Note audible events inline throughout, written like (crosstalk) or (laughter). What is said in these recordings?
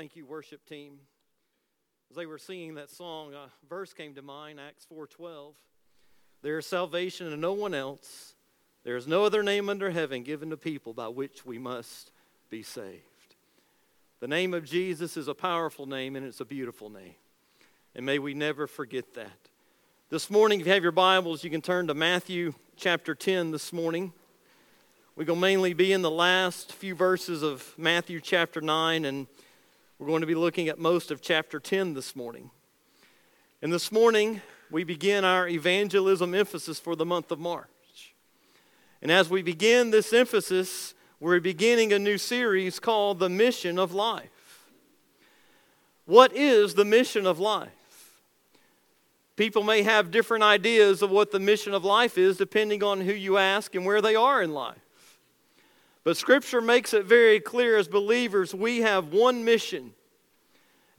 Thank you, worship team. As they were singing that song, a verse came to mind, Acts 4:12. There is salvation in no one else. There is no other name under heaven given to people by which we must be saved. The name of Jesus is a powerful name and it's a beautiful name. And may we never forget that. This morning, if you have your Bibles, you can turn to Matthew chapter 10 this morning. We're going to mainly be in the last few verses of Matthew chapter 9, and we're going to be looking at most of chapter 10 this morning. And this morning, we begin our evangelism emphasis for the month of March. And as we begin this emphasis, we're beginning a new series called The Mission of Life. What is the mission of life? People may have different ideas of what the mission of life is depending on who you ask and where they are in life. But Scripture makes it very clear as believers we have one mission,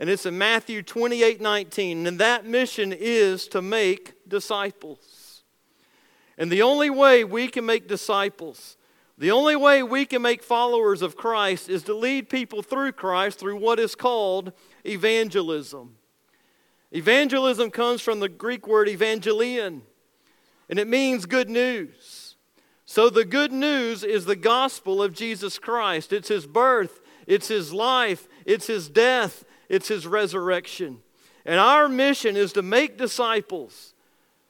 and it's in Matthew 28 19. And that mission is to make disciples. And the only way we can make disciples, the only way we can make followers of Christ is to lead people through Christ through what is called evangelism. Evangelism comes from the Greek word evangelion, and it means good news. So, the good news is the gospel of Jesus Christ. It's his birth, it's his life, it's his death, it's his resurrection. And our mission is to make disciples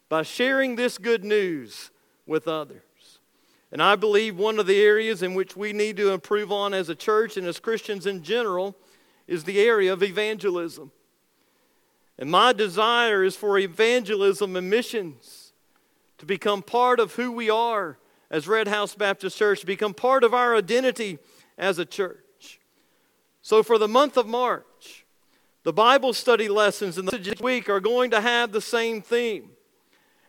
by sharing this good news with others. And I believe one of the areas in which we need to improve on as a church and as Christians in general is the area of evangelism. And my desire is for evangelism and missions to become part of who we are as Red House Baptist Church become part of our identity as a church. So, for the month of March, the Bible study lessons in the week are going to have the same theme.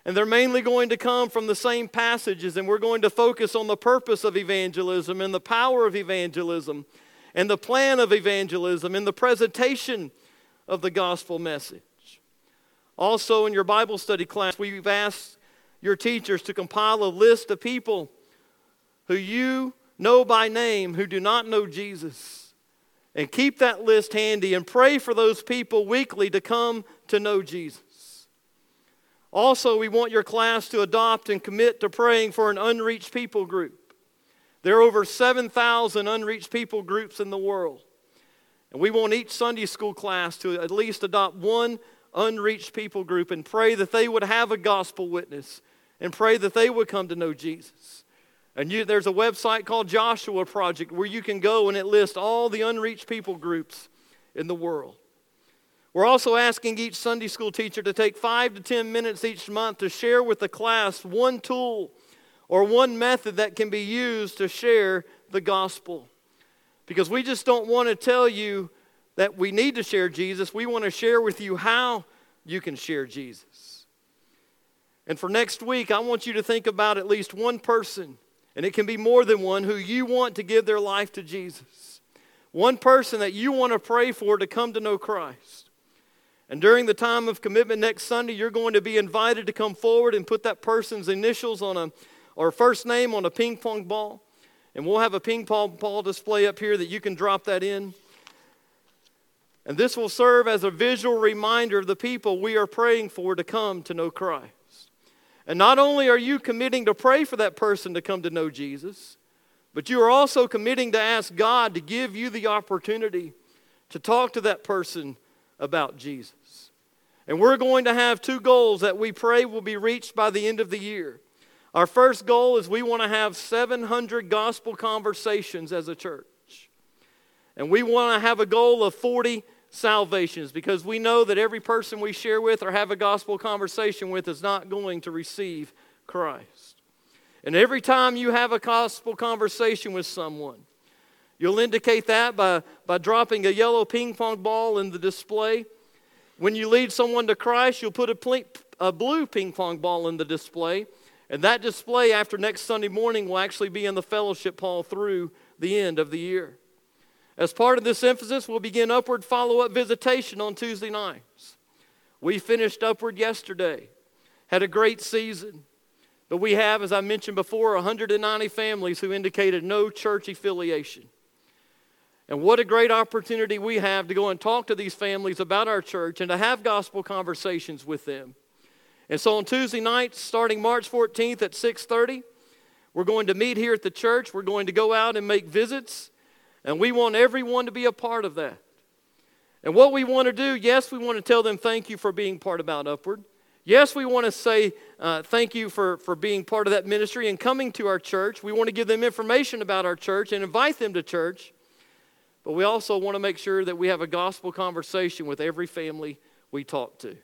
And they're mainly going to come from the same passages, and we're going to focus on the purpose of evangelism and the power of evangelism and the plan of evangelism and the presentation of the gospel message. Also, in your Bible study class, we've asked your teachers to compile a list of people who you know by name who do not know Jesus. And keep that list handy and pray for those people weekly to come to know Jesus. Also, we want your class to adopt and commit to praying for an unreached people group. There are over 7,000 unreached people groups in the world. And we want each Sunday school class to at least adopt one unreached people group and pray that they would have a gospel witness and pray that they would come to know Jesus. And you, there's a website called Joshua Project where you can go and it lists all the unreached people groups in the world. We're also asking each Sunday school teacher to take five to ten minutes each month to share with the class one tool or one method that can be used to share the gospel. Because we just don't want to tell you that we need to share Jesus, we want to share with you how you can share Jesus. And for next week, I want you to think about at least one person, and it can be more than one, who you want to give their life to Jesus. One person that you want to pray for to come to know Christ. And during the time of commitment next Sunday, you're going to be invited to come forward and put that person's initials on a or first name on a ping pong ball. And we'll have a ping pong ball display up here that you can drop that in. And this will serve as a visual reminder of the people we are praying for to come to know Christ. And not only are you committing to pray for that person to come to know Jesus, but you are also committing to ask God to give you the opportunity to talk to that person about Jesus. And we're going to have two goals that we pray will be reached by the end of the year. Our first goal is we want to have 700 gospel conversations as a church. And we want to have a goal of 40 salvations because we know that every person we share with or have a gospel conversation with is not going to receive Christ. And every time you have a gospel conversation with someone, you'll indicate that by, by dropping a yellow ping pong ball in the display. When you lead someone to Christ, you'll put a, a blue ping pong ball in the display. And that display after next Sunday morning will actually be in the fellowship hall through the end of the year. As part of this emphasis, we'll begin upward follow up visitation on Tuesday nights. We finished upward yesterday, had a great season. But we have, as I mentioned before, 190 families who indicated no church affiliation. And what a great opportunity we have to go and talk to these families about our church and to have gospel conversations with them. And so on Tuesday nights, starting March 14th at 6:30, we're going to meet here at the church. We're going to go out and make visits, and we want everyone to be a part of that. And what we want to do, yes, we want to tell them thank you for being part about Upward. Yes, we want to say uh, thank you for, for being part of that ministry and coming to our church. We want to give them information about our church and invite them to church. But we also want to make sure that we have a gospel conversation with every family we talk to.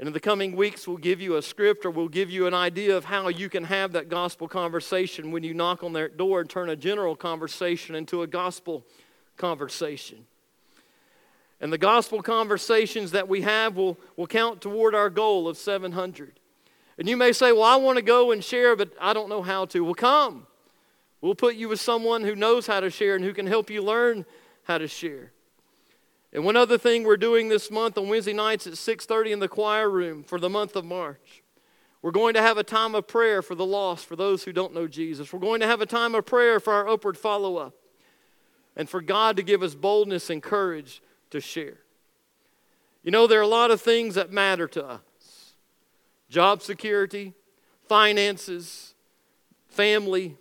And in the coming weeks, we'll give you a script or we'll give you an idea of how you can have that gospel conversation when you knock on their door and turn a general conversation into a gospel conversation. And the gospel conversations that we have will, will count toward our goal of 700. And you may say, Well, I want to go and share, but I don't know how to. Well, come. We'll put you with someone who knows how to share and who can help you learn how to share. And one other thing we're doing this month on Wednesday nights at 6:30 in the choir room for the month of March. We're going to have a time of prayer for the lost, for those who don't know Jesus. We're going to have a time of prayer for our upward follow-up. And for God to give us boldness and courage to share. You know, there are a lot of things that matter to us job security, finances, family,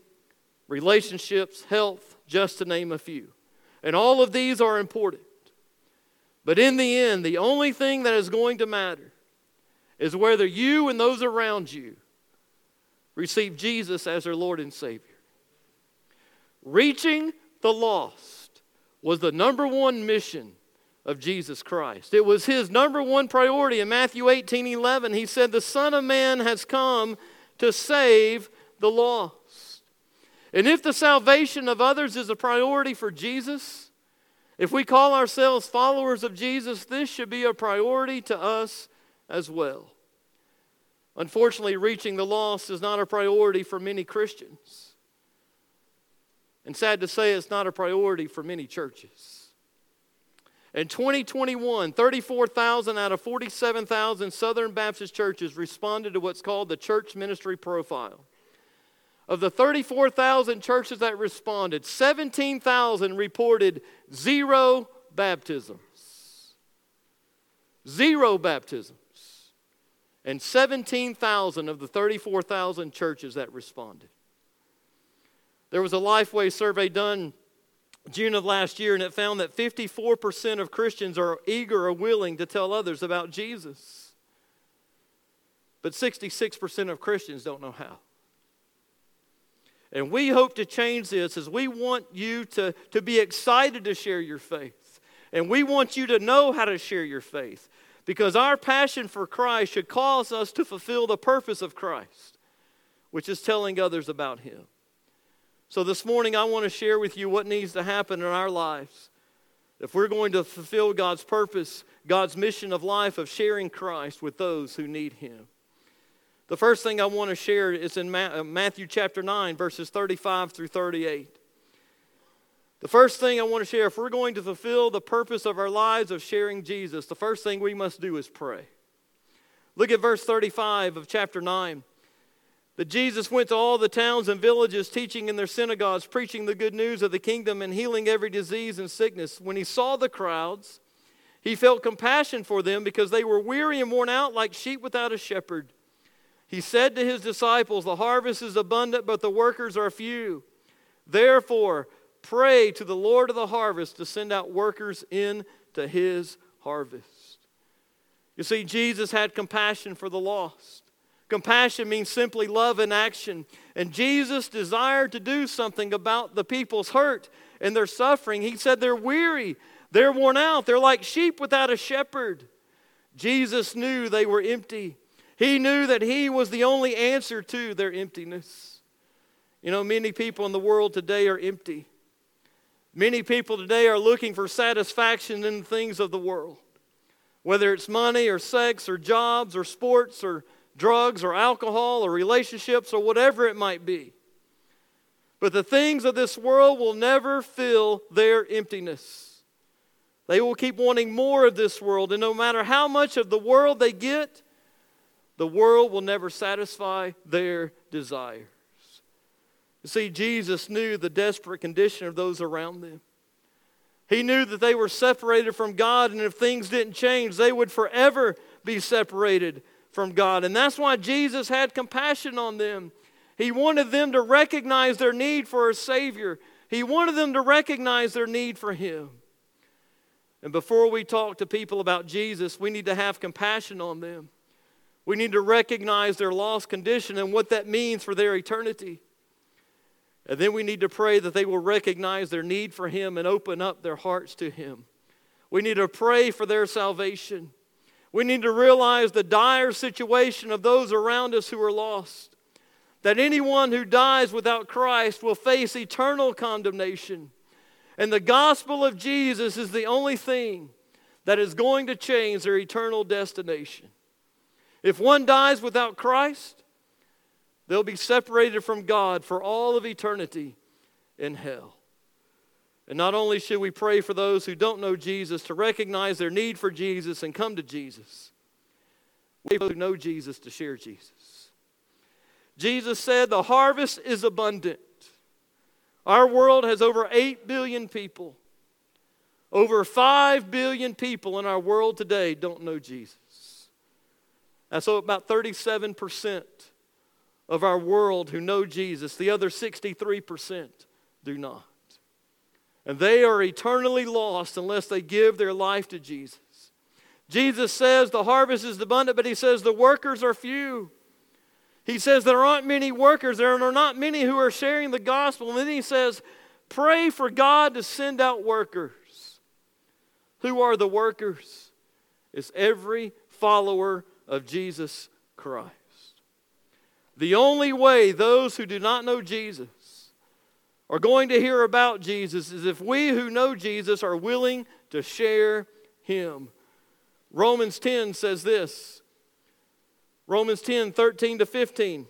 relationships, health, just to name a few. And all of these are important. But in the end, the only thing that is going to matter is whether you and those around you receive Jesus as their Lord and Savior. Reaching the lost was the number one mission of Jesus Christ. It was his number one priority. In Matthew 18 11, he said, The Son of Man has come to save the lost. And if the salvation of others is a priority for Jesus, if we call ourselves followers of Jesus, this should be a priority to us as well. Unfortunately, reaching the lost is not a priority for many Christians. And sad to say, it's not a priority for many churches. In 2021, 34,000 out of 47,000 Southern Baptist churches responded to what's called the Church Ministry Profile. Of the 34,000 churches that responded, 17,000 reported zero baptisms. Zero baptisms. And 17,000 of the 34,000 churches that responded. There was a Lifeway survey done June of last year, and it found that 54% of Christians are eager or willing to tell others about Jesus. But 66% of Christians don't know how. And we hope to change this as we want you to, to be excited to share your faith. And we want you to know how to share your faith. Because our passion for Christ should cause us to fulfill the purpose of Christ, which is telling others about Him. So this morning, I want to share with you what needs to happen in our lives. If we're going to fulfill God's purpose, God's mission of life of sharing Christ with those who need Him. The first thing I want to share is in uh, Matthew chapter 9, verses 35 through 38. The first thing I want to share, if we're going to fulfill the purpose of our lives of sharing Jesus, the first thing we must do is pray. Look at verse 35 of chapter 9 that Jesus went to all the towns and villages, teaching in their synagogues, preaching the good news of the kingdom, and healing every disease and sickness. When he saw the crowds, he felt compassion for them because they were weary and worn out like sheep without a shepherd. He said to his disciples, The harvest is abundant, but the workers are few. Therefore, pray to the Lord of the harvest to send out workers into his harvest. You see, Jesus had compassion for the lost. Compassion means simply love in action. And Jesus desired to do something about the people's hurt and their suffering. He said they're weary, they're worn out, they're like sheep without a shepherd. Jesus knew they were empty. He knew that He was the only answer to their emptiness. You know, many people in the world today are empty. Many people today are looking for satisfaction in things of the world, whether it's money or sex or jobs or sports or drugs or alcohol or relationships or whatever it might be. But the things of this world will never fill their emptiness. They will keep wanting more of this world, and no matter how much of the world they get, the world will never satisfy their desires. You see, Jesus knew the desperate condition of those around them. He knew that they were separated from God, and if things didn't change, they would forever be separated from God. And that's why Jesus had compassion on them. He wanted them to recognize their need for a Savior, He wanted them to recognize their need for Him. And before we talk to people about Jesus, we need to have compassion on them. We need to recognize their lost condition and what that means for their eternity. And then we need to pray that they will recognize their need for Him and open up their hearts to Him. We need to pray for their salvation. We need to realize the dire situation of those around us who are lost. That anyone who dies without Christ will face eternal condemnation. And the gospel of Jesus is the only thing that is going to change their eternal destination. If one dies without Christ, they'll be separated from God for all of eternity in hell. And not only should we pray for those who don't know Jesus to recognize their need for Jesus and come to Jesus, we who know Jesus to share Jesus. Jesus said, The harvest is abundant. Our world has over 8 billion people. Over 5 billion people in our world today don't know Jesus. And so about 37% of our world who know Jesus, the other 63% do not. And they are eternally lost unless they give their life to Jesus. Jesus says the harvest is abundant, but he says the workers are few. He says there aren't many workers, there are not many who are sharing the gospel. And then he says, pray for God to send out workers. Who are the workers? It's every follower of Jesus Christ. The only way those who do not know Jesus are going to hear about Jesus is if we who know Jesus are willing to share him. Romans 10 says this Romans 10 13 to 15.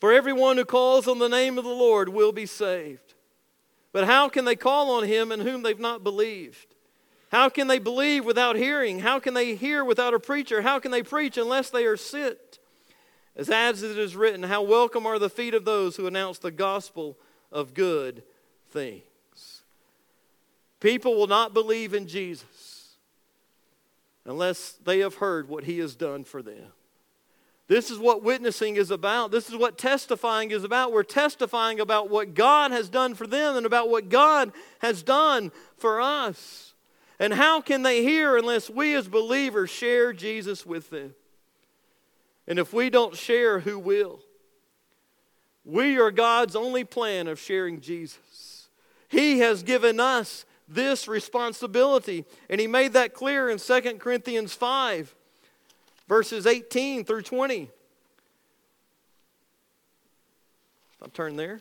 For everyone who calls on the name of the Lord will be saved. But how can they call on him in whom they've not believed? How can they believe without hearing? How can they hear without a preacher? How can they preach unless they are sent? As as it is written, how welcome are the feet of those who announce the gospel of good things. People will not believe in Jesus unless they have heard what he has done for them. This is what witnessing is about. This is what testifying is about. We're testifying about what God has done for them and about what God has done for us. And how can they hear unless we as believers share Jesus with them? And if we don't share, who will? We are God's only plan of sharing Jesus. He has given us this responsibility, and He made that clear in 2 Corinthians 5, verses 18 through 20. I'll turn there.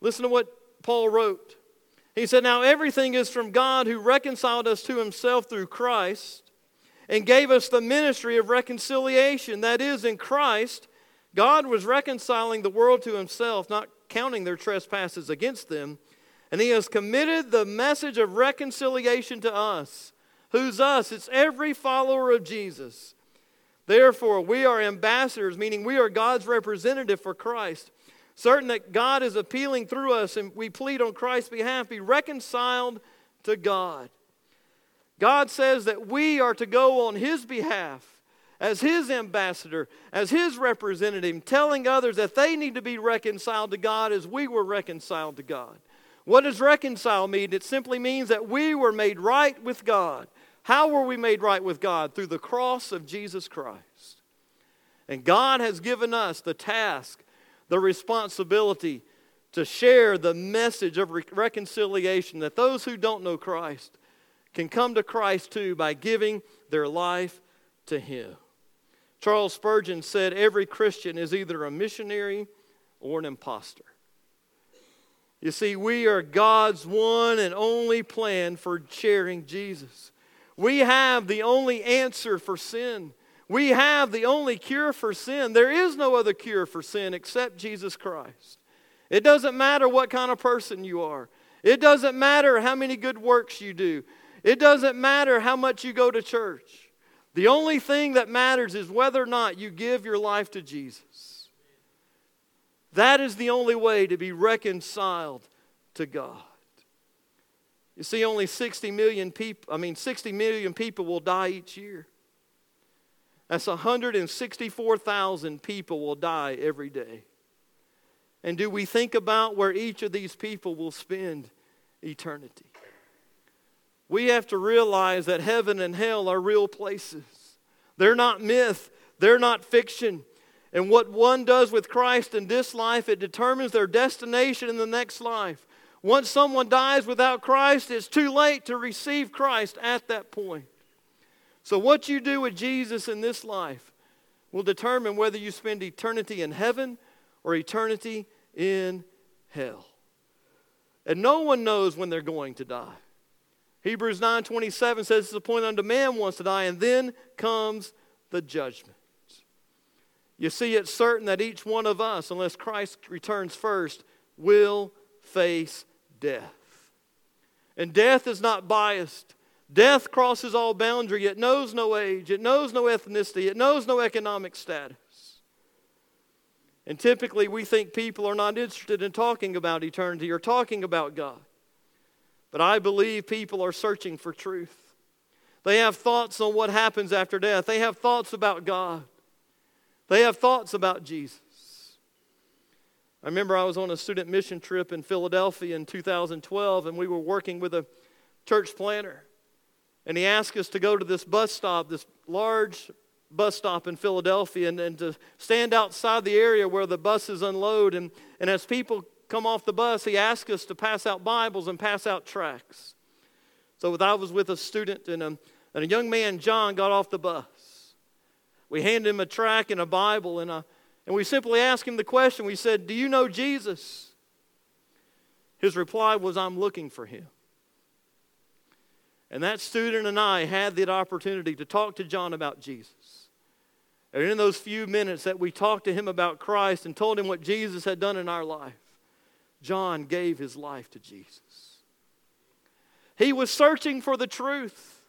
Listen to what Paul wrote. He said, Now everything is from God who reconciled us to himself through Christ and gave us the ministry of reconciliation. That is, in Christ, God was reconciling the world to himself, not counting their trespasses against them. And he has committed the message of reconciliation to us. Who's us? It's every follower of Jesus. Therefore, we are ambassadors, meaning we are God's representative for Christ certain that God is appealing through us, and we plead on Christ's behalf, be reconciled to God. God says that we are to go on His behalf as His ambassador, as His representative, telling others that they need to be reconciled to God as we were reconciled to God. What does reconcile mean? It simply means that we were made right with God. How were we made right with God? Through the cross of Jesus Christ. And God has given us the task the responsibility to share the message of re- reconciliation that those who don't know Christ can come to Christ too by giving their life to Him. Charles Spurgeon said every Christian is either a missionary or an impostor. You see, we are God's one and only plan for sharing Jesus. We have the only answer for sin. We have the only cure for sin. There is no other cure for sin except Jesus Christ. It doesn't matter what kind of person you are, it doesn't matter how many good works you do, it doesn't matter how much you go to church. The only thing that matters is whether or not you give your life to Jesus. That is the only way to be reconciled to God. You see, only 60 million people, I mean, 60 million people will die each year. That's 164,000 people will die every day. And do we think about where each of these people will spend eternity? We have to realize that heaven and hell are real places. They're not myth, they're not fiction. And what one does with Christ in this life, it determines their destination in the next life. Once someone dies without Christ, it's too late to receive Christ at that point. So, what you do with Jesus in this life will determine whether you spend eternity in heaven or eternity in hell. And no one knows when they're going to die. Hebrews 9:27 says it's appointed unto man once to die, and then comes the judgment. You see, it's certain that each one of us, unless Christ returns first, will face death. And death is not biased. Death crosses all boundary. It knows no age. It knows no ethnicity. It knows no economic status. And typically, we think people are not interested in talking about eternity or talking about God. But I believe people are searching for truth. They have thoughts on what happens after death, they have thoughts about God, they have thoughts about Jesus. I remember I was on a student mission trip in Philadelphia in 2012, and we were working with a church planner. And he asked us to go to this bus stop, this large bus stop in Philadelphia, and, and to stand outside the area where the buses unload. And, and as people come off the bus, he asked us to pass out Bibles and pass out tracts. So I was with a student, and a, and a young man, John, got off the bus. We handed him a tract and a Bible, and, a, and we simply asked him the question. We said, Do you know Jesus? His reply was, I'm looking for him. And that student and I had the opportunity to talk to John about Jesus. And in those few minutes that we talked to him about Christ and told him what Jesus had done in our life, John gave his life to Jesus. He was searching for the truth.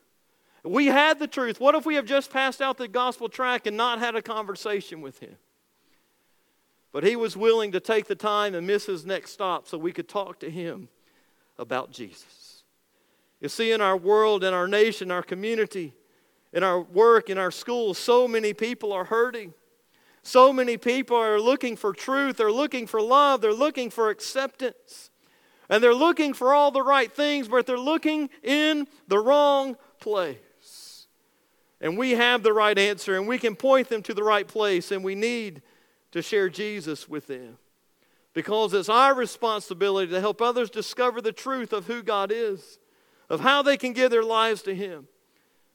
We had the truth. What if we have just passed out the gospel tract and not had a conversation with him? But he was willing to take the time and miss his next stop so we could talk to him about Jesus. You see, in our world, in our nation, our community, in our work, in our schools, so many people are hurting. So many people are looking for truth, they're looking for love, they're looking for acceptance. And they're looking for all the right things, but they're looking in the wrong place. And we have the right answer, and we can point them to the right place, and we need to share Jesus with them. Because it's our responsibility to help others discover the truth of who God is of how they can give their lives to Him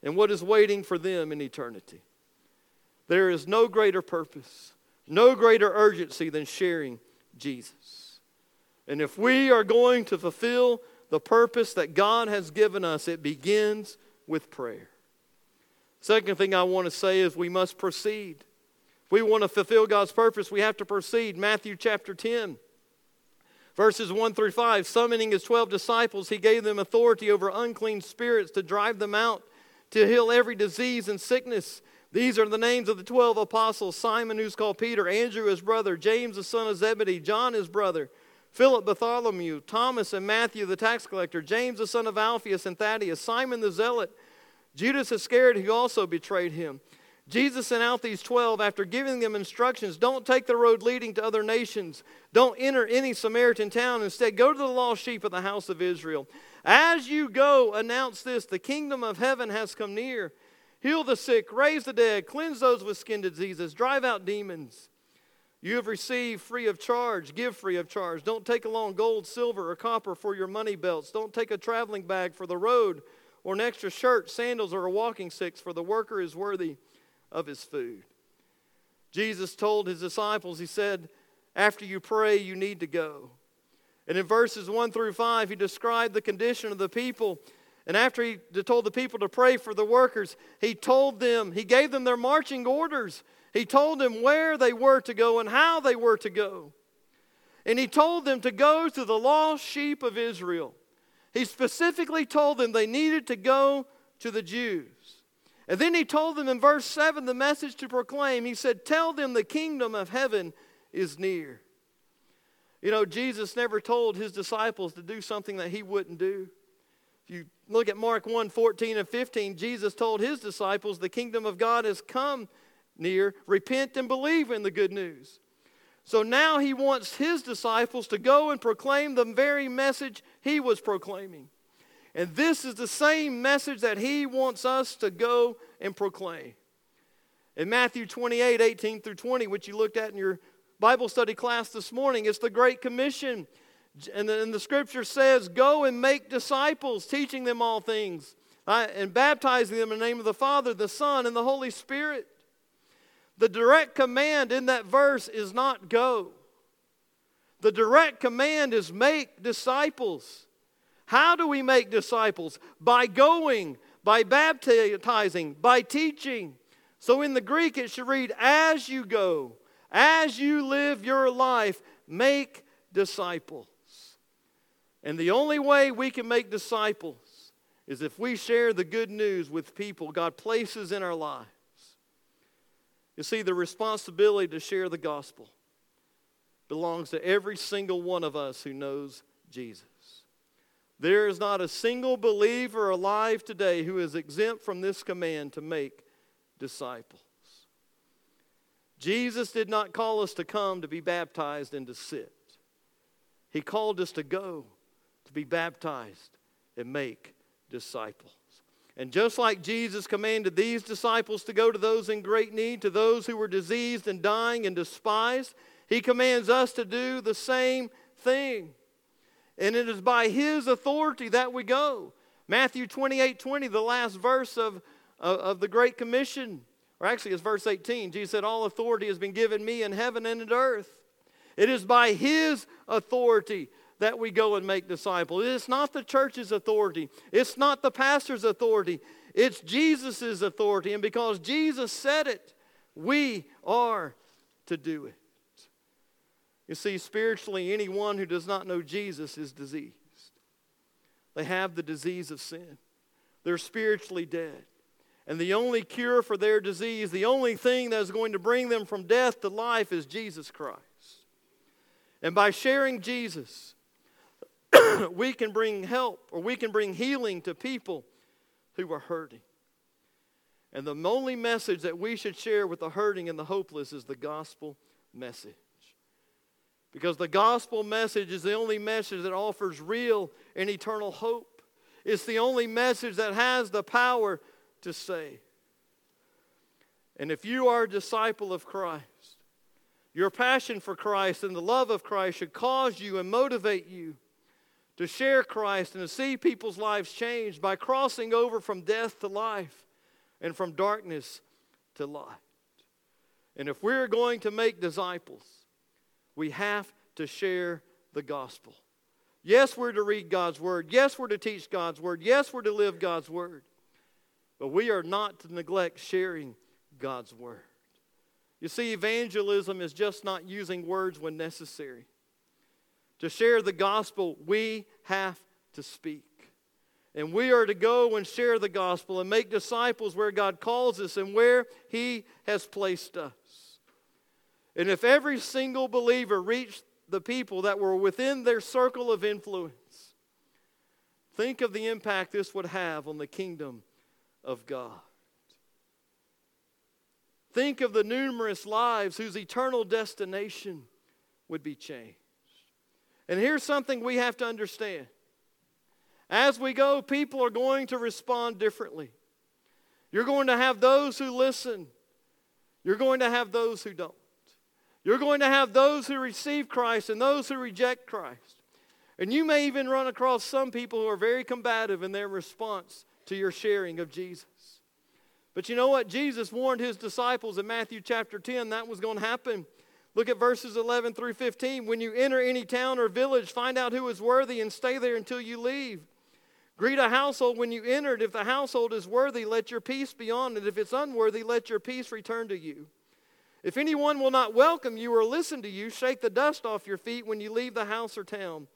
and what is waiting for them in eternity. There is no greater purpose, no greater urgency than sharing Jesus. And if we are going to fulfill the purpose that God has given us, it begins with prayer. Second thing I want to say is we must proceed. If we want to fulfill God's purpose, we have to proceed. Matthew chapter 10. Verses 1 through 5 Summoning his 12 disciples, he gave them authority over unclean spirits to drive them out, to heal every disease and sickness. These are the names of the 12 apostles Simon, who's called Peter, Andrew, his brother, James, the son of Zebedee, John, his brother, Philip, Bartholomew, Thomas, and Matthew, the tax collector, James, the son of Alphaeus, and Thaddeus, Simon the zealot, Judas Iscariot, who also betrayed him. Jesus sent out these 12 after giving them instructions don't take the road leading to other nations, don't enter any Samaritan town. Instead, go to the lost sheep of the house of Israel. As you go, announce this the kingdom of heaven has come near. Heal the sick, raise the dead, cleanse those with skin diseases, drive out demons. You have received free of charge, give free of charge. Don't take along gold, silver, or copper for your money belts. Don't take a traveling bag for the road, or an extra shirt, sandals, or a walking stick, for the worker is worthy of his food. Jesus told his disciples, He said, after you pray, you need to go. And in verses 1 through 5, he described the condition of the people. And after he told the people to pray for the workers, he told them, he gave them their marching orders. He told them where they were to go and how they were to go. And he told them to go to the lost sheep of Israel. He specifically told them they needed to go to the Jews. And then he told them in verse 7 the message to proclaim. He said, Tell them the kingdom of heaven is near. You know, Jesus never told his disciples to do something that he wouldn't do. If you look at Mark 1 14 and 15, Jesus told his disciples, The kingdom of God has come near. Repent and believe in the good news. So now he wants his disciples to go and proclaim the very message he was proclaiming. And this is the same message that he wants us to go and proclaim. In Matthew 28 18 through 20, which you looked at in your Bible study class this morning, it's the Great Commission. And the, and the scripture says, Go and make disciples, teaching them all things, uh, and baptizing them in the name of the Father, the Son, and the Holy Spirit. The direct command in that verse is not go. The direct command is make disciples. How do we make disciples? By going, by baptizing, by teaching. So in the Greek, it should read, as you go, as you live your life, make disciples. And the only way we can make disciples is if we share the good news with people God places in our lives. You see, the responsibility to share the gospel belongs to every single one of us who knows Jesus. There is not a single believer alive today who is exempt from this command to make disciples. Jesus did not call us to come to be baptized and to sit. He called us to go, to be baptized and make disciples. And just like Jesus commanded these disciples to go to those in great need, to those who were diseased and dying and despised, he commands us to do the same thing. And it is by his authority that we go. Matthew 28 20, the last verse of, of, of the Great Commission, or actually it's verse 18. Jesus said, All authority has been given me in heaven and in earth. It is by his authority that we go and make disciples. It's not the church's authority, it's not the pastor's authority, it's Jesus' authority. And because Jesus said it, we are to do it. You see, spiritually, anyone who does not know Jesus is diseased. They have the disease of sin, they're spiritually dead. And the only cure for their disease, the only thing that is going to bring them from death to life is Jesus Christ. And by sharing Jesus, (coughs) we can bring help or we can bring healing to people who are hurting. And the only message that we should share with the hurting and the hopeless is the gospel message. Because the gospel message is the only message that offers real and eternal hope. It's the only message that has the power to save. And if you are a disciple of Christ, your passion for Christ and the love of Christ should cause you and motivate you to share Christ and to see people's lives changed by crossing over from death to life and from darkness to light. And if we're going to make disciples, we have to share the gospel. Yes, we're to read God's word. Yes, we're to teach God's word. Yes, we're to live God's word. But we are not to neglect sharing God's word. You see, evangelism is just not using words when necessary. To share the gospel, we have to speak. And we are to go and share the gospel and make disciples where God calls us and where He has placed us. And if every single believer reached the people that were within their circle of influence, think of the impact this would have on the kingdom of God. Think of the numerous lives whose eternal destination would be changed. And here's something we have to understand. As we go, people are going to respond differently. You're going to have those who listen, you're going to have those who don't. You're going to have those who receive Christ and those who reject Christ. And you may even run across some people who are very combative in their response to your sharing of Jesus. But you know what? Jesus warned his disciples in Matthew chapter 10 that was going to happen. Look at verses 11 through 15. When you enter any town or village, find out who is worthy and stay there until you leave. Greet a household when you enter. If the household is worthy, let your peace be on it. If it's unworthy, let your peace return to you. If anyone will not welcome you or listen to you, shake the dust off your feet when you leave the house or town.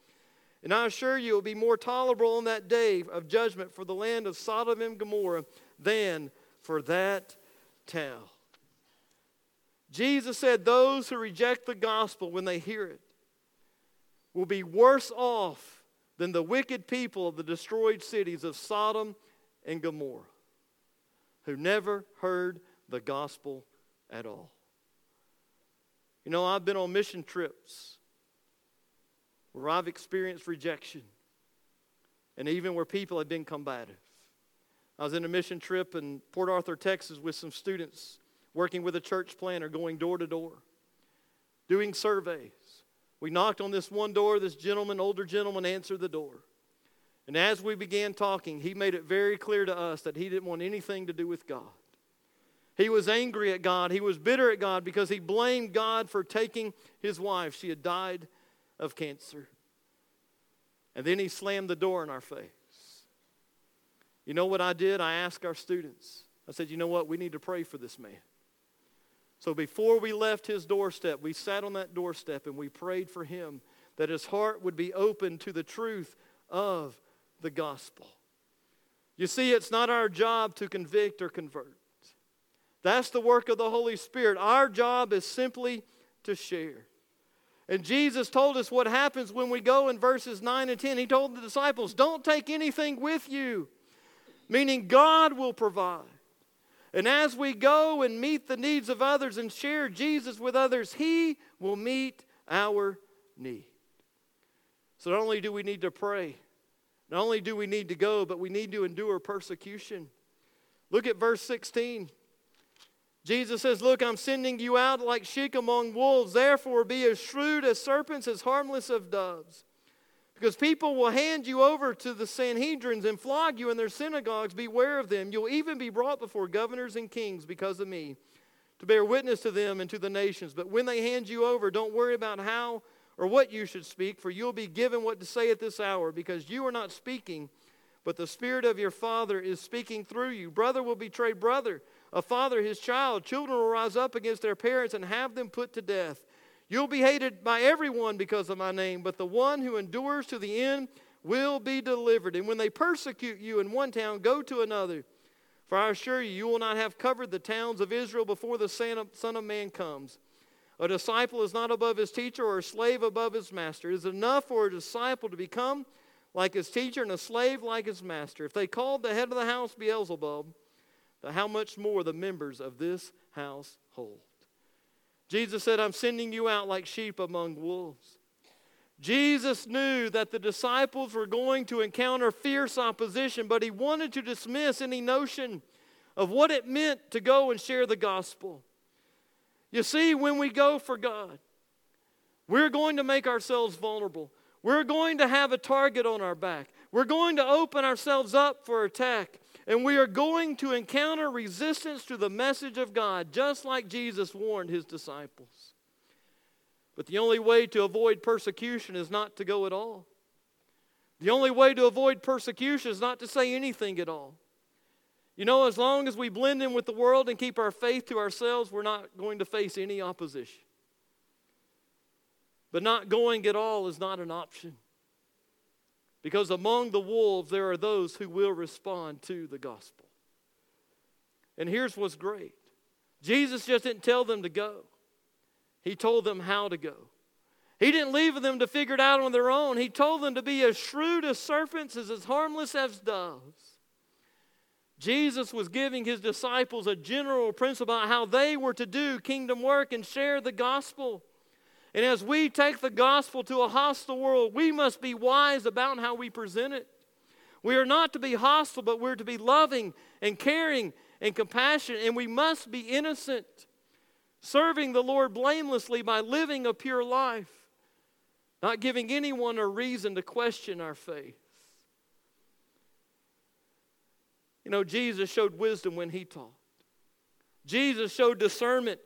And I assure you, it will be more tolerable on that day of judgment for the land of Sodom and Gomorrah than for that town. Jesus said, Those who reject the gospel when they hear it, will be worse off than the wicked people of the destroyed cities of Sodom and Gomorrah, who never heard the gospel at all. You know, I've been on mission trips where I've experienced rejection and even where people have been combative. I was in a mission trip in Port Arthur, Texas with some students working with a church planner, going door to door, doing surveys. We knocked on this one door. This gentleman, older gentleman, answered the door. And as we began talking, he made it very clear to us that he didn't want anything to do with God. He was angry at God. He was bitter at God because he blamed God for taking his wife. She had died of cancer. And then he slammed the door in our face. You know what I did? I asked our students. I said, you know what? We need to pray for this man. So before we left his doorstep, we sat on that doorstep and we prayed for him that his heart would be open to the truth of the gospel. You see, it's not our job to convict or convert. That's the work of the Holy Spirit. Our job is simply to share. And Jesus told us what happens when we go in verses 9 and 10. He told the disciples, Don't take anything with you, meaning God will provide. And as we go and meet the needs of others and share Jesus with others, He will meet our need. So not only do we need to pray, not only do we need to go, but we need to endure persecution. Look at verse 16. Jesus says, Look, I'm sending you out like sheep among wolves. Therefore, be as shrewd as serpents, as harmless as doves. Because people will hand you over to the Sanhedrins and flog you in their synagogues. Beware of them. You'll even be brought before governors and kings because of me, to bear witness to them and to the nations. But when they hand you over, don't worry about how or what you should speak, for you'll be given what to say at this hour, because you are not speaking, but the Spirit of your Father is speaking through you. Brother will betray brother a father his child. Children will rise up against their parents and have them put to death. You'll be hated by everyone because of my name, but the one who endures to the end will be delivered. And when they persecute you in one town, go to another. For I assure you, you will not have covered the towns of Israel before the Son of Man comes. A disciple is not above his teacher, or a slave above his master. It is enough for a disciple to become like his teacher and a slave like his master. If they called the head of the house Beelzebub, how much more the members of this household? Jesus said, I'm sending you out like sheep among wolves. Jesus knew that the disciples were going to encounter fierce opposition, but he wanted to dismiss any notion of what it meant to go and share the gospel. You see, when we go for God, we're going to make ourselves vulnerable. We're going to have a target on our back. We're going to open ourselves up for attack. And we are going to encounter resistance to the message of God, just like Jesus warned his disciples. But the only way to avoid persecution is not to go at all. The only way to avoid persecution is not to say anything at all. You know, as long as we blend in with the world and keep our faith to ourselves, we're not going to face any opposition. But not going at all is not an option. Because among the wolves, there are those who will respond to the gospel. And here's what's great Jesus just didn't tell them to go, He told them how to go. He didn't leave them to figure it out on their own. He told them to be as shrewd as serpents, as, as harmless as doves. Jesus was giving his disciples a general principle about how they were to do kingdom work and share the gospel. And as we take the gospel to a hostile world, we must be wise about how we present it. We are not to be hostile, but we're to be loving and caring and compassionate, and we must be innocent, serving the Lord blamelessly by living a pure life, not giving anyone a reason to question our faith. You know, Jesus showed wisdom when he taught. Jesus showed discernment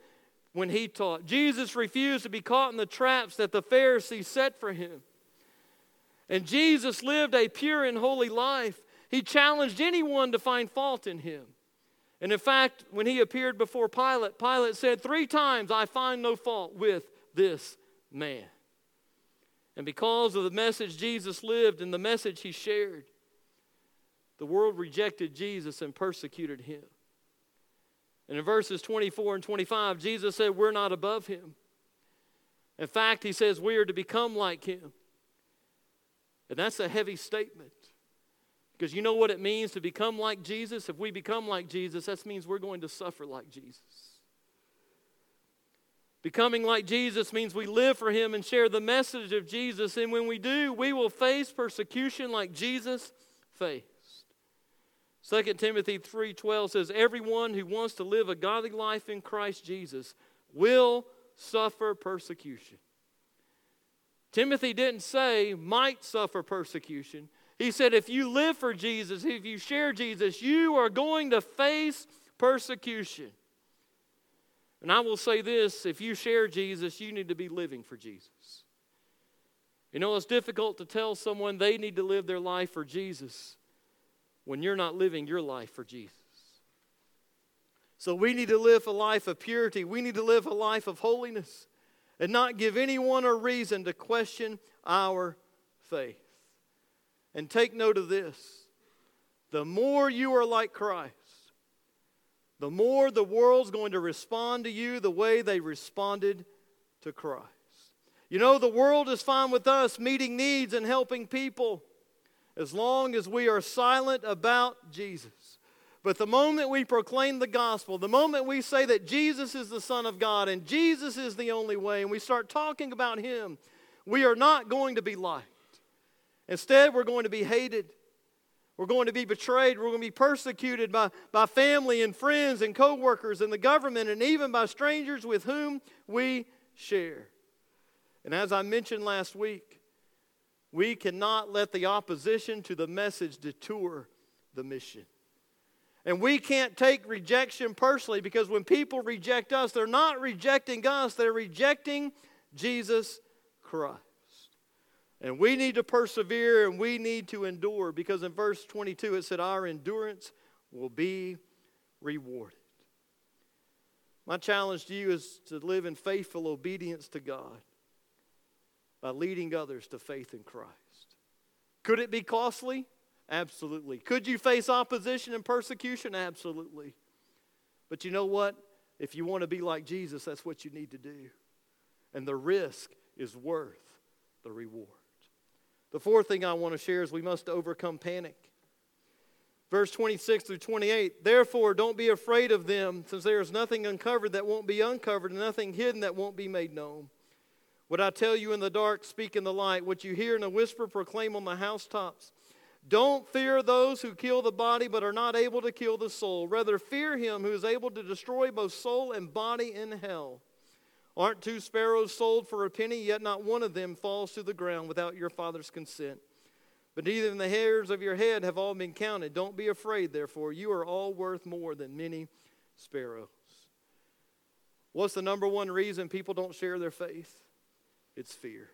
when he taught. Jesus refused to be caught in the traps that the Pharisees set for him. And Jesus lived a pure and holy life. He challenged anyone to find fault in him. And in fact, when he appeared before Pilate, Pilate said, Three times I find no fault with this man. And because of the message Jesus lived and the message he shared, the world rejected Jesus and persecuted him. And in verses 24 and 25, Jesus said, We're not above him. In fact, he says we are to become like him. And that's a heavy statement. Because you know what it means to become like Jesus? If we become like Jesus, that means we're going to suffer like Jesus. Becoming like Jesus means we live for Him and share the message of Jesus. And when we do, we will face persecution like Jesus faced. 2 Timothy 3:12 says everyone who wants to live a godly life in Christ Jesus will suffer persecution. Timothy didn't say might suffer persecution. He said if you live for Jesus, if you share Jesus, you are going to face persecution. And I will say this if you share Jesus, you need to be living for Jesus. You know, it's difficult to tell someone they need to live their life for Jesus when you're not living your life for Jesus. So we need to live a life of purity. We need to live a life of holiness and not give anyone a reason to question our faith. And take note of this the more you are like Christ, the more the world's going to respond to you the way they responded to Christ. You know, the world is fine with us meeting needs and helping people as long as we are silent about Jesus. But the moment we proclaim the gospel, the moment we say that Jesus is the Son of God and Jesus is the only way, and we start talking about Him, we are not going to be liked. Instead, we're going to be hated. We're going to be betrayed. We're going to be persecuted by, by family and friends and coworkers and the government and even by strangers with whom we share. And as I mentioned last week, we cannot let the opposition to the message detour the mission. And we can't take rejection personally because when people reject us, they're not rejecting us, they're rejecting Jesus Christ. And we need to persevere and we need to endure because in verse 22 it said, Our endurance will be rewarded. My challenge to you is to live in faithful obedience to God by leading others to faith in Christ. Could it be costly? Absolutely. Could you face opposition and persecution? Absolutely. But you know what? If you want to be like Jesus, that's what you need to do. And the risk is worth the reward. The fourth thing I want to share is we must overcome panic. Verse 26 through 28 Therefore, don't be afraid of them, since there is nothing uncovered that won't be uncovered, and nothing hidden that won't be made known. What I tell you in the dark, speak in the light. What you hear in a whisper, proclaim on the housetops. Don't fear those who kill the body but are not able to kill the soul. Rather, fear him who is able to destroy both soul and body in hell. Aren't two sparrows sold for a penny? Yet not one of them falls to the ground without your Father's consent. But even the hairs of your head have all been counted. Don't be afraid, therefore. You are all worth more than many sparrows. What's the number one reason people don't share their faith? It's fear.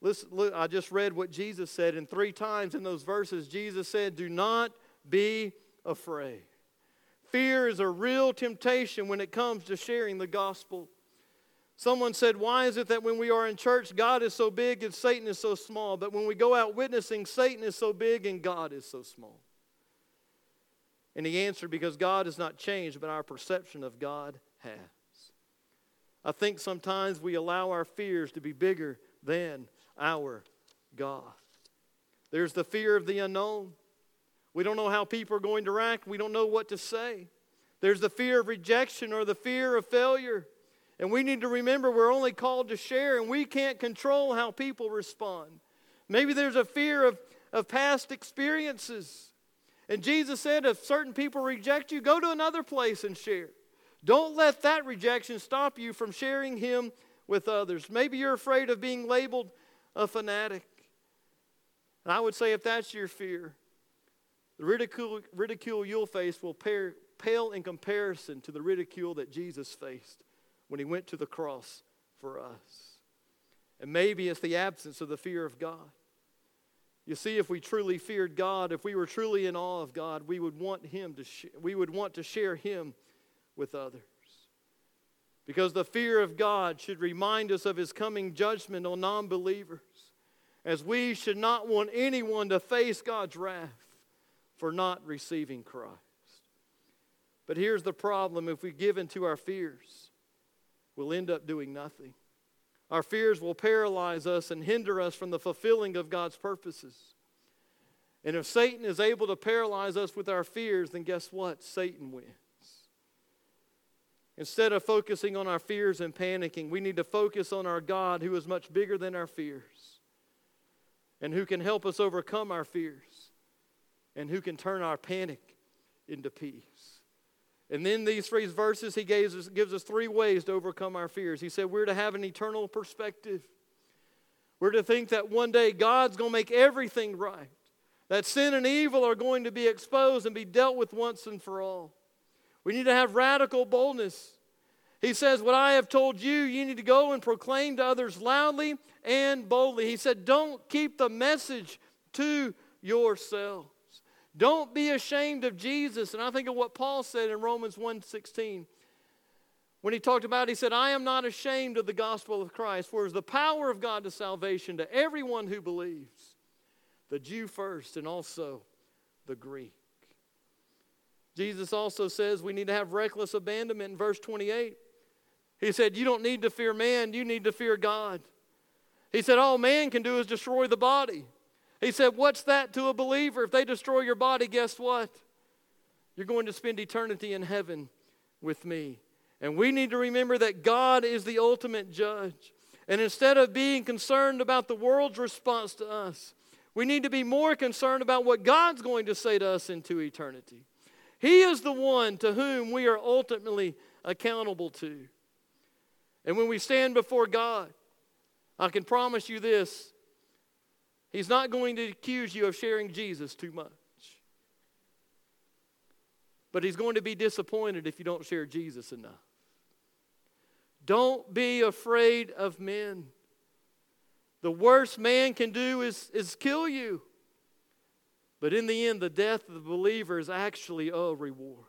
Listen, look, I just read what Jesus said, and three times in those verses, Jesus said, Do not be afraid. Fear is a real temptation when it comes to sharing the gospel. Someone said, Why is it that when we are in church, God is so big and Satan is so small? But when we go out witnessing, Satan is so big and God is so small. And he answered, Because God has not changed, but our perception of God has. I think sometimes we allow our fears to be bigger than our God. There's the fear of the unknown. We don't know how people are going to react. We don't know what to say. There's the fear of rejection or the fear of failure. And we need to remember we're only called to share and we can't control how people respond. Maybe there's a fear of, of past experiences. And Jesus said, if certain people reject you, go to another place and share. Don't let that rejection stop you from sharing Him with others. Maybe you're afraid of being labeled a fanatic. And I would say, if that's your fear, the ridicule, ridicule you'll face will pair, pale in comparison to the ridicule that Jesus faced when he went to the cross for us. And maybe it's the absence of the fear of God. You see, if we truly feared God, if we were truly in awe of God, we would want Him to sh- we would want to share Him with others. Because the fear of God should remind us of His coming judgment on non believers, as we should not want anyone to face God's wrath for not receiving Christ. But here's the problem if we give in to our fears, we'll end up doing nothing. Our fears will paralyze us and hinder us from the fulfilling of God's purposes. And if Satan is able to paralyze us with our fears, then guess what? Satan wins. Instead of focusing on our fears and panicking, we need to focus on our God who is much bigger than our fears and who can help us overcome our fears and who can turn our panic into peace. And then these three verses, he gives us, gives us three ways to overcome our fears. He said, We're to have an eternal perspective. We're to think that one day God's going to make everything right, that sin and evil are going to be exposed and be dealt with once and for all. We need to have radical boldness. He says, What I have told you, you need to go and proclaim to others loudly and boldly. He said, Don't keep the message to yourselves. Don't be ashamed of Jesus. And I think of what Paul said in Romans 1:16. When he talked about, it, he said, I am not ashamed of the gospel of Christ, for it is the power of God to salvation to everyone who believes, the Jew first and also the Greek. Jesus also says we need to have reckless abandonment in verse 28. He said, You don't need to fear man, you need to fear God. He said, All man can do is destroy the body. He said, What's that to a believer? If they destroy your body, guess what? You're going to spend eternity in heaven with me. And we need to remember that God is the ultimate judge. And instead of being concerned about the world's response to us, we need to be more concerned about what God's going to say to us into eternity. He is the one to whom we are ultimately accountable to. And when we stand before God, I can promise you this He's not going to accuse you of sharing Jesus too much. But he's going to be disappointed if you don't share Jesus enough. Don't be afraid of men. The worst man can do is, is kill you. But in the end, the death of the believer is actually a reward.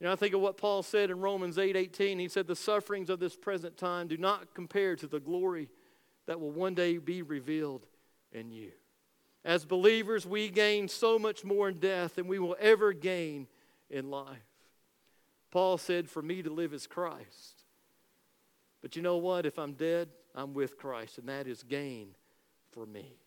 You know, I think of what Paul said in Romans 8 18. He said, The sufferings of this present time do not compare to the glory that will one day be revealed in you. As believers, we gain so much more in death than we will ever gain in life. Paul said, For me to live is Christ. But you know what? If I'm dead, I'm with Christ, and that is gain for me.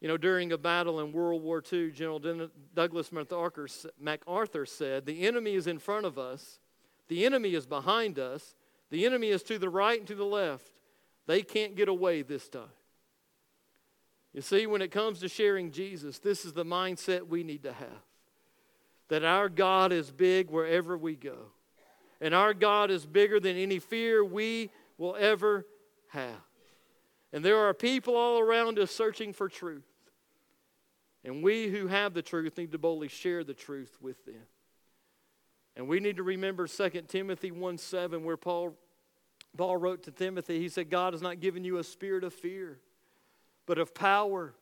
You know, during a battle in World War II, General Douglas MacArthur said, The enemy is in front of us, the enemy is behind us, the enemy is to the right and to the left. They can't get away this time. You see, when it comes to sharing Jesus, this is the mindset we need to have that our God is big wherever we go. And our God is bigger than any fear we will ever have. And there are people all around us searching for truth. And we who have the truth need to boldly share the truth with them. And we need to remember 2 Timothy 1 7, where Paul, Paul wrote to Timothy, he said, God has not given you a spirit of fear but of power,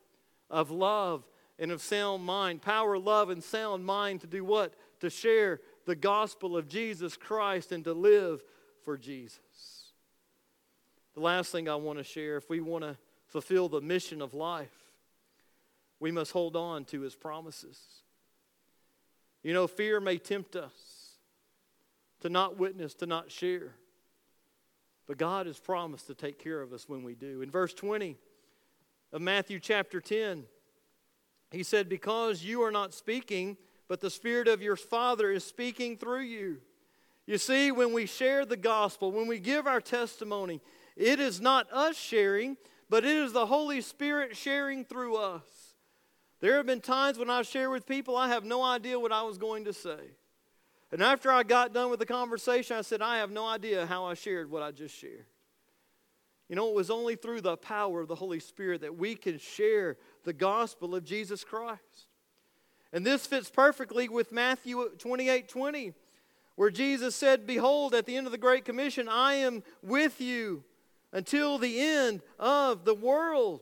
of love, and of sound mind. Power, love, and sound mind to do what? To share the gospel of Jesus Christ and to live for Jesus. The last thing I want to share if we want to fulfill the mission of life, we must hold on to his promises. You know, fear may tempt us to not witness, to not share. But God has promised to take care of us when we do. In verse 20, of Matthew chapter 10. He said, Because you are not speaking, but the Spirit of your Father is speaking through you. You see, when we share the gospel, when we give our testimony, it is not us sharing, but it is the Holy Spirit sharing through us. There have been times when I share with people, I have no idea what I was going to say. And after I got done with the conversation, I said, I have no idea how I shared what I just shared. You know, it was only through the power of the Holy Spirit that we can share the gospel of Jesus Christ. And this fits perfectly with Matthew 28 20, where Jesus said, Behold, at the end of the Great Commission, I am with you until the end of the world.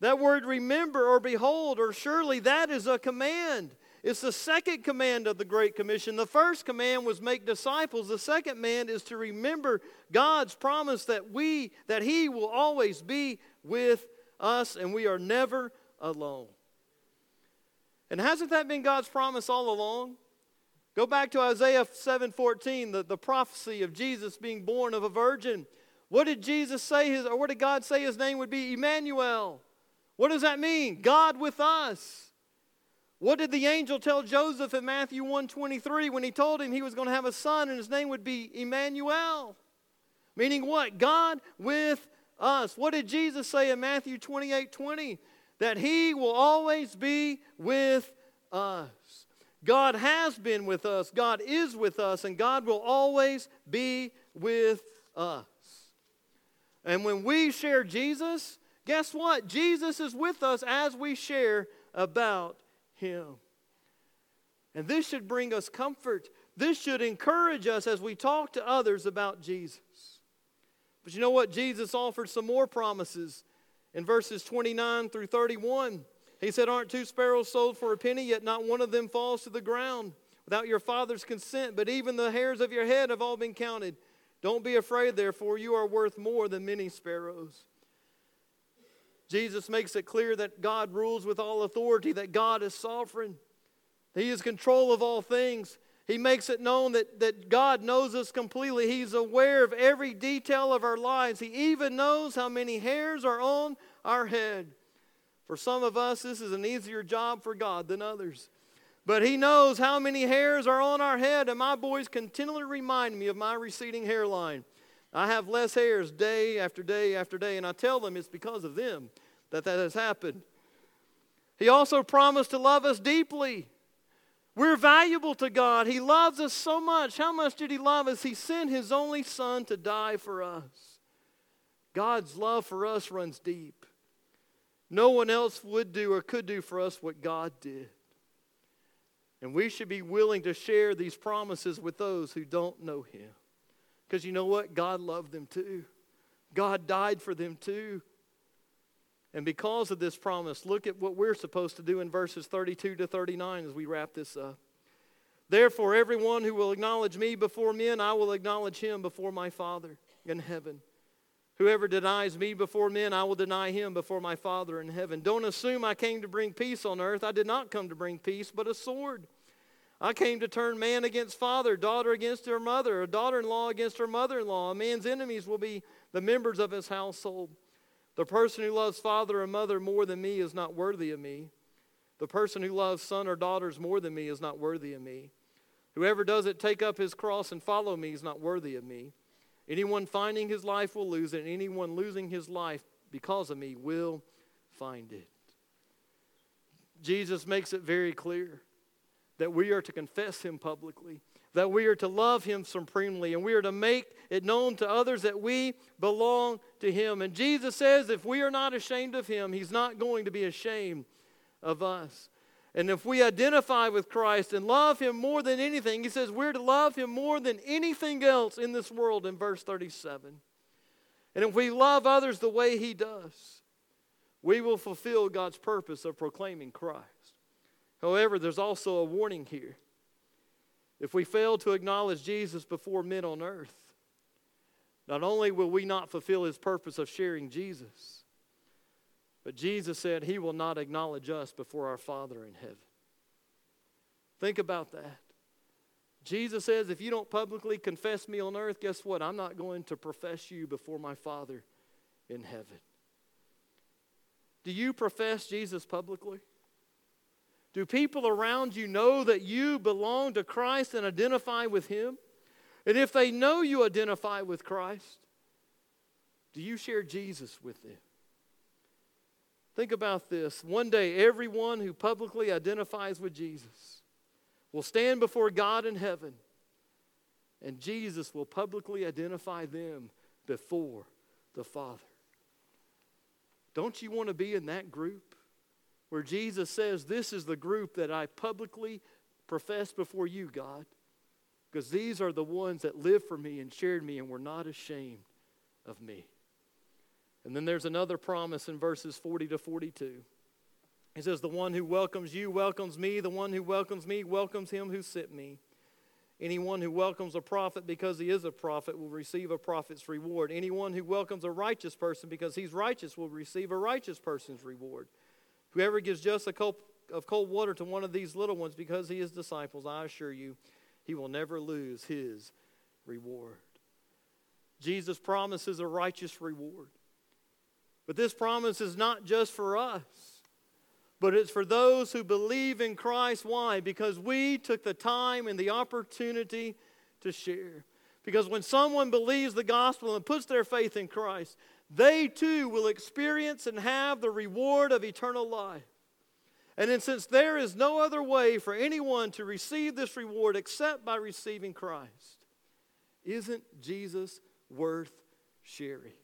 That word remember or behold or surely, that is a command. It's the second command of the Great Commission. The first command was make disciples. The second command is to remember God's promise that we that he will always be with us and we are never alone. And hasn't that been God's promise all along? Go back to Isaiah 7:14, the, the prophecy of Jesus being born of a virgin. What did Jesus say his, or what did God say his name would be? Emmanuel. What does that mean? God with us. What did the angel tell Joseph in Matthew 123 when he told him he was going to have a son and his name would be Emmanuel? Meaning what? God with us. What did Jesus say in Matthew 28 20? That he will always be with us. God has been with us, God is with us, and God will always be with us. And when we share Jesus, guess what? Jesus is with us as we share about him. And this should bring us comfort. This should encourage us as we talk to others about Jesus. But you know what? Jesus offered some more promises in verses 29 through 31. He said, Aren't two sparrows sold for a penny, yet not one of them falls to the ground without your Father's consent? But even the hairs of your head have all been counted. Don't be afraid, therefore, you are worth more than many sparrows. Jesus makes it clear that God rules with all authority, that God is sovereign, He is control of all things. He makes it known that, that God knows us completely. He's aware of every detail of our lives. He even knows how many hairs are on our head. For some of us, this is an easier job for God than others. But He knows how many hairs are on our head, and my boys continually remind me of my receding hairline. I have less hairs day after day after day, and I tell them it's because of them that that has happened. He also promised to love us deeply. We're valuable to God. He loves us so much. How much did He love us? He sent His only Son to die for us. God's love for us runs deep. No one else would do or could do for us what God did. And we should be willing to share these promises with those who don't know Him. Because you know what? God loved them too. God died for them too. And because of this promise, look at what we're supposed to do in verses 32 to 39 as we wrap this up. Therefore, everyone who will acknowledge me before men, I will acknowledge him before my Father in heaven. Whoever denies me before men, I will deny him before my Father in heaven. Don't assume I came to bring peace on earth. I did not come to bring peace, but a sword. I came to turn man against father, daughter against her mother, a daughter in law against her mother in law. A man's enemies will be the members of his household. The person who loves father or mother more than me is not worthy of me. The person who loves son or daughters more than me is not worthy of me. Whoever doesn't take up his cross and follow me is not worthy of me. Anyone finding his life will lose it, and anyone losing his life because of me will find it. Jesus makes it very clear that we are to confess him publicly, that we are to love him supremely, and we are to make it known to others that we belong to him. And Jesus says if we are not ashamed of him, he's not going to be ashamed of us. And if we identify with Christ and love him more than anything, he says we're to love him more than anything else in this world in verse 37. And if we love others the way he does, we will fulfill God's purpose of proclaiming Christ. However, there's also a warning here. If we fail to acknowledge Jesus before men on earth, not only will we not fulfill his purpose of sharing Jesus, but Jesus said he will not acknowledge us before our Father in heaven. Think about that. Jesus says, if you don't publicly confess me on earth, guess what? I'm not going to profess you before my Father in heaven. Do you profess Jesus publicly? Do people around you know that you belong to Christ and identify with Him? And if they know you identify with Christ, do you share Jesus with them? Think about this. One day, everyone who publicly identifies with Jesus will stand before God in heaven, and Jesus will publicly identify them before the Father. Don't you want to be in that group? where Jesus says, This is the group that I publicly profess before you, God, because these are the ones that lived for me and shared me and were not ashamed of me. And then there's another promise in verses 40 to 42. He says, The one who welcomes you welcomes me. The one who welcomes me welcomes him who sent me. Anyone who welcomes a prophet because he is a prophet will receive a prophet's reward. Anyone who welcomes a righteous person because he's righteous will receive a righteous person's reward. Whoever gives just a cup of cold water to one of these little ones because he is disciples, I assure you, he will never lose his reward. Jesus promises a righteous reward. But this promise is not just for us, but it's for those who believe in Christ. Why? Because we took the time and the opportunity to share. Because when someone believes the gospel and puts their faith in Christ, they too will experience and have the reward of eternal life. And then, since there is no other way for anyone to receive this reward except by receiving Christ, isn't Jesus worth sharing?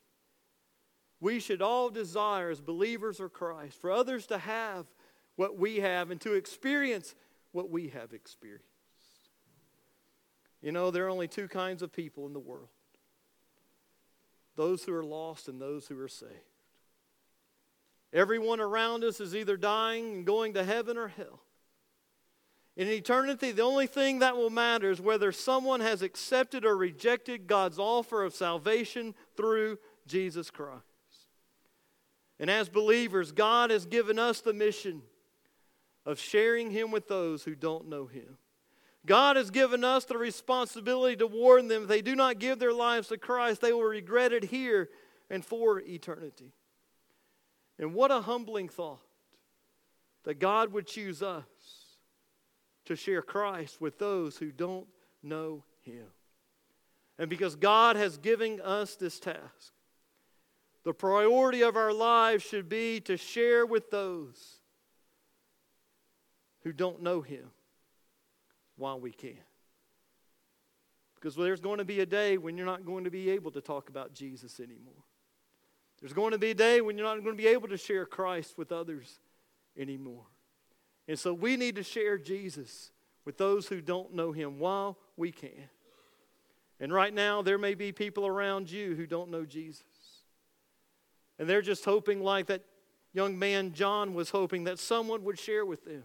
We should all desire, as believers of Christ, for others to have what we have and to experience what we have experienced. You know, there are only two kinds of people in the world those who are lost and those who are saved. Everyone around us is either dying and going to heaven or hell. In eternity, the only thing that will matter is whether someone has accepted or rejected God's offer of salvation through Jesus Christ. And as believers, God has given us the mission of sharing Him with those who don't know Him. God has given us the responsibility to warn them if they do not give their lives to Christ, they will regret it here and for eternity. And what a humbling thought that God would choose us to share Christ with those who don't know Him. And because God has given us this task, the priority of our lives should be to share with those who don't know Him while we can. Because there's going to be a day when you're not going to be able to talk about Jesus anymore. There's going to be a day when you're not going to be able to share Christ with others anymore. And so we need to share Jesus with those who don't know him while we can. And right now, there may be people around you who don't know Jesus. And they're just hoping, like that young man John was hoping, that someone would share with them.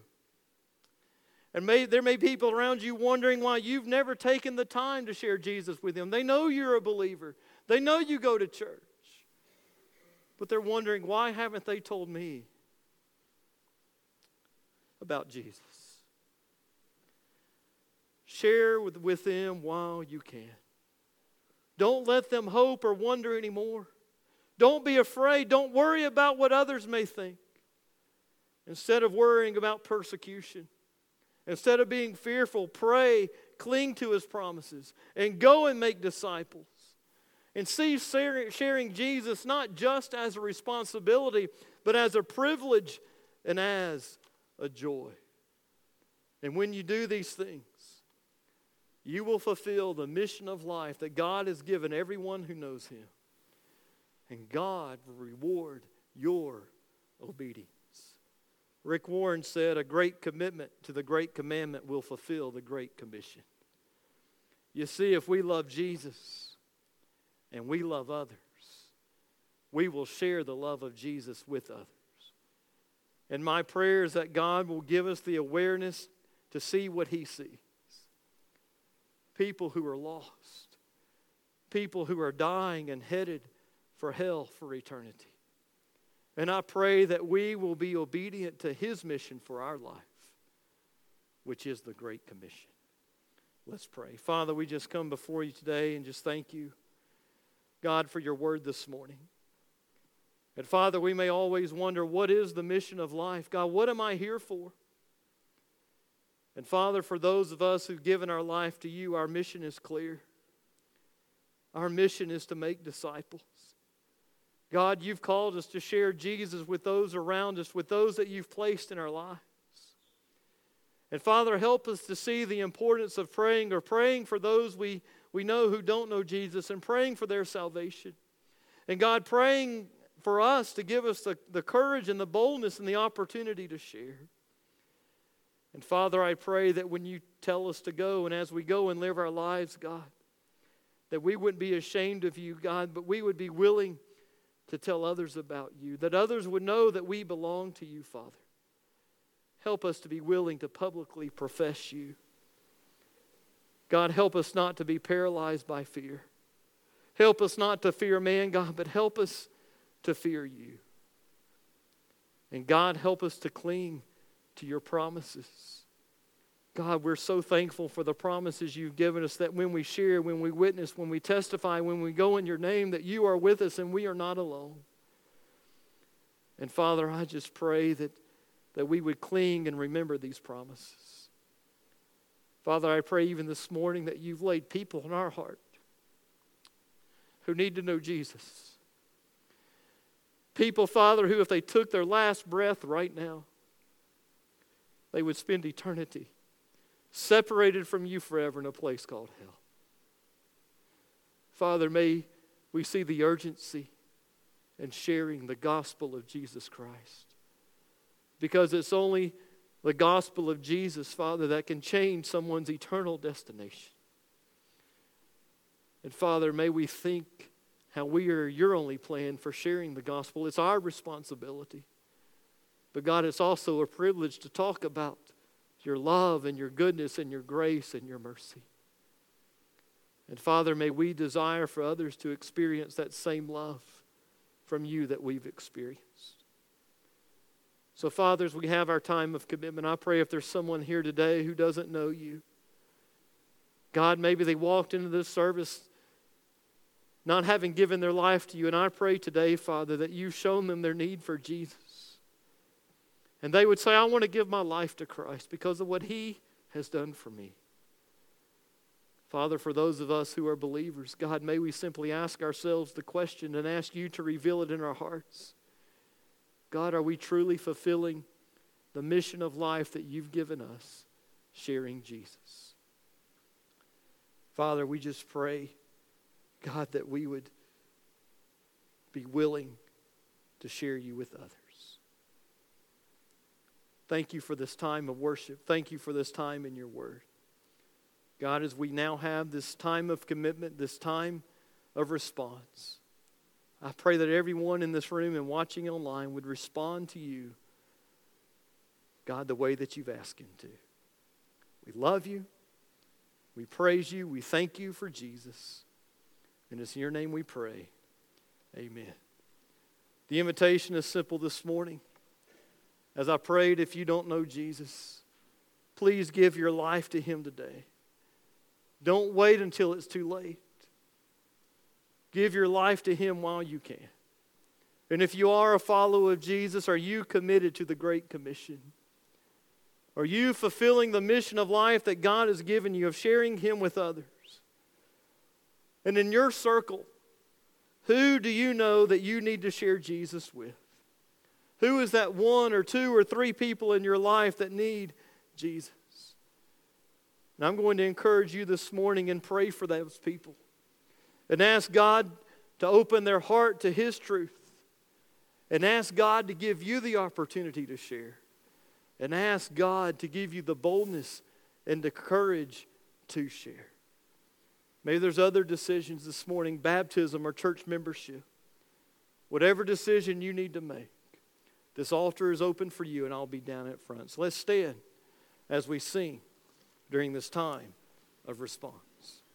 And may, there may be people around you wondering why you've never taken the time to share Jesus with them. They know you're a believer, they know you go to church. But they're wondering, why haven't they told me about Jesus? Share with, with them while you can. Don't let them hope or wonder anymore. Don't be afraid. Don't worry about what others may think. Instead of worrying about persecution, instead of being fearful, pray, cling to his promises, and go and make disciples. And see sharing Jesus not just as a responsibility, but as a privilege and as a joy. And when you do these things, you will fulfill the mission of life that God has given everyone who knows Him. And God will reward your obedience. Rick Warren said, A great commitment to the great commandment will fulfill the great commission. You see, if we love Jesus, and we love others, we will share the love of Jesus with others. And my prayer is that God will give us the awareness to see what He sees people who are lost, people who are dying and headed for hell for eternity. And I pray that we will be obedient to His mission for our life, which is the Great Commission. Let's pray. Father, we just come before you today and just thank you God, for your word this morning. And Father, we may always wonder what is the mission of life? God, what am I here for? And Father, for those of us who've given our life to you, our mission is clear. Our mission is to make disciples. God, you've called us to share Jesus with those around us, with those that you've placed in our lives. And Father, help us to see the importance of praying or praying for those we we know who don't know Jesus and praying for their salvation. And God, praying for us to give us the, the courage and the boldness and the opportunity to share. And Father, I pray that when you tell us to go and as we go and live our lives, God, that we wouldn't be ashamed of you, God, but we would be willing to tell others about you, that others would know that we belong to you, Father. Help us to be willing to publicly profess you. God, help us not to be paralyzed by fear. Help us not to fear man, God, but help us to fear you. And God, help us to cling to your promises. God, we're so thankful for the promises you've given us that when we share, when we witness, when we testify, when we go in your name, that you are with us and we are not alone. And Father, I just pray that, that we would cling and remember these promises. Father, I pray even this morning that you've laid people in our heart who need to know Jesus. People, Father, who, if they took their last breath right now, they would spend eternity separated from you forever in a place called hell. Father, may we see the urgency in sharing the gospel of Jesus Christ. Because it's only the gospel of Jesus, Father, that can change someone's eternal destination. And Father, may we think how we are your only plan for sharing the gospel. It's our responsibility. But God, it's also a privilege to talk about your love and your goodness and your grace and your mercy. And Father, may we desire for others to experience that same love from you that we've experienced. So, fathers, we have our time of commitment. I pray if there's someone here today who doesn't know you, God, maybe they walked into this service not having given their life to you. And I pray today, Father, that you've shown them their need for Jesus. And they would say, I want to give my life to Christ because of what He has done for me. Father, for those of us who are believers, God, may we simply ask ourselves the question and ask you to reveal it in our hearts. God, are we truly fulfilling the mission of life that you've given us, sharing Jesus? Father, we just pray, God, that we would be willing to share you with others. Thank you for this time of worship. Thank you for this time in your word. God, as we now have this time of commitment, this time of response, I pray that everyone in this room and watching online would respond to you, God, the way that you've asked him to. We love you. We praise you. We thank you for Jesus. And it's in your name we pray. Amen. The invitation is simple this morning. As I prayed, if you don't know Jesus, please give your life to Him today. Don't wait until it's too late. Give your life to Him while you can. And if you are a follower of Jesus, are you committed to the Great Commission? Are you fulfilling the mission of life that God has given you of sharing Him with others? And in your circle, who do you know that you need to share Jesus with? Who is that one or two or three people in your life that need Jesus? And I'm going to encourage you this morning and pray for those people and ask God to open their heart to His truth and ask God to give you the opportunity to share and ask God to give you the boldness and the courage to share. Maybe there's other decisions this morning baptism or church membership. Whatever decision you need to make. This altar is open for you, and I'll be down at front. So let's stand as we sing during this time of response.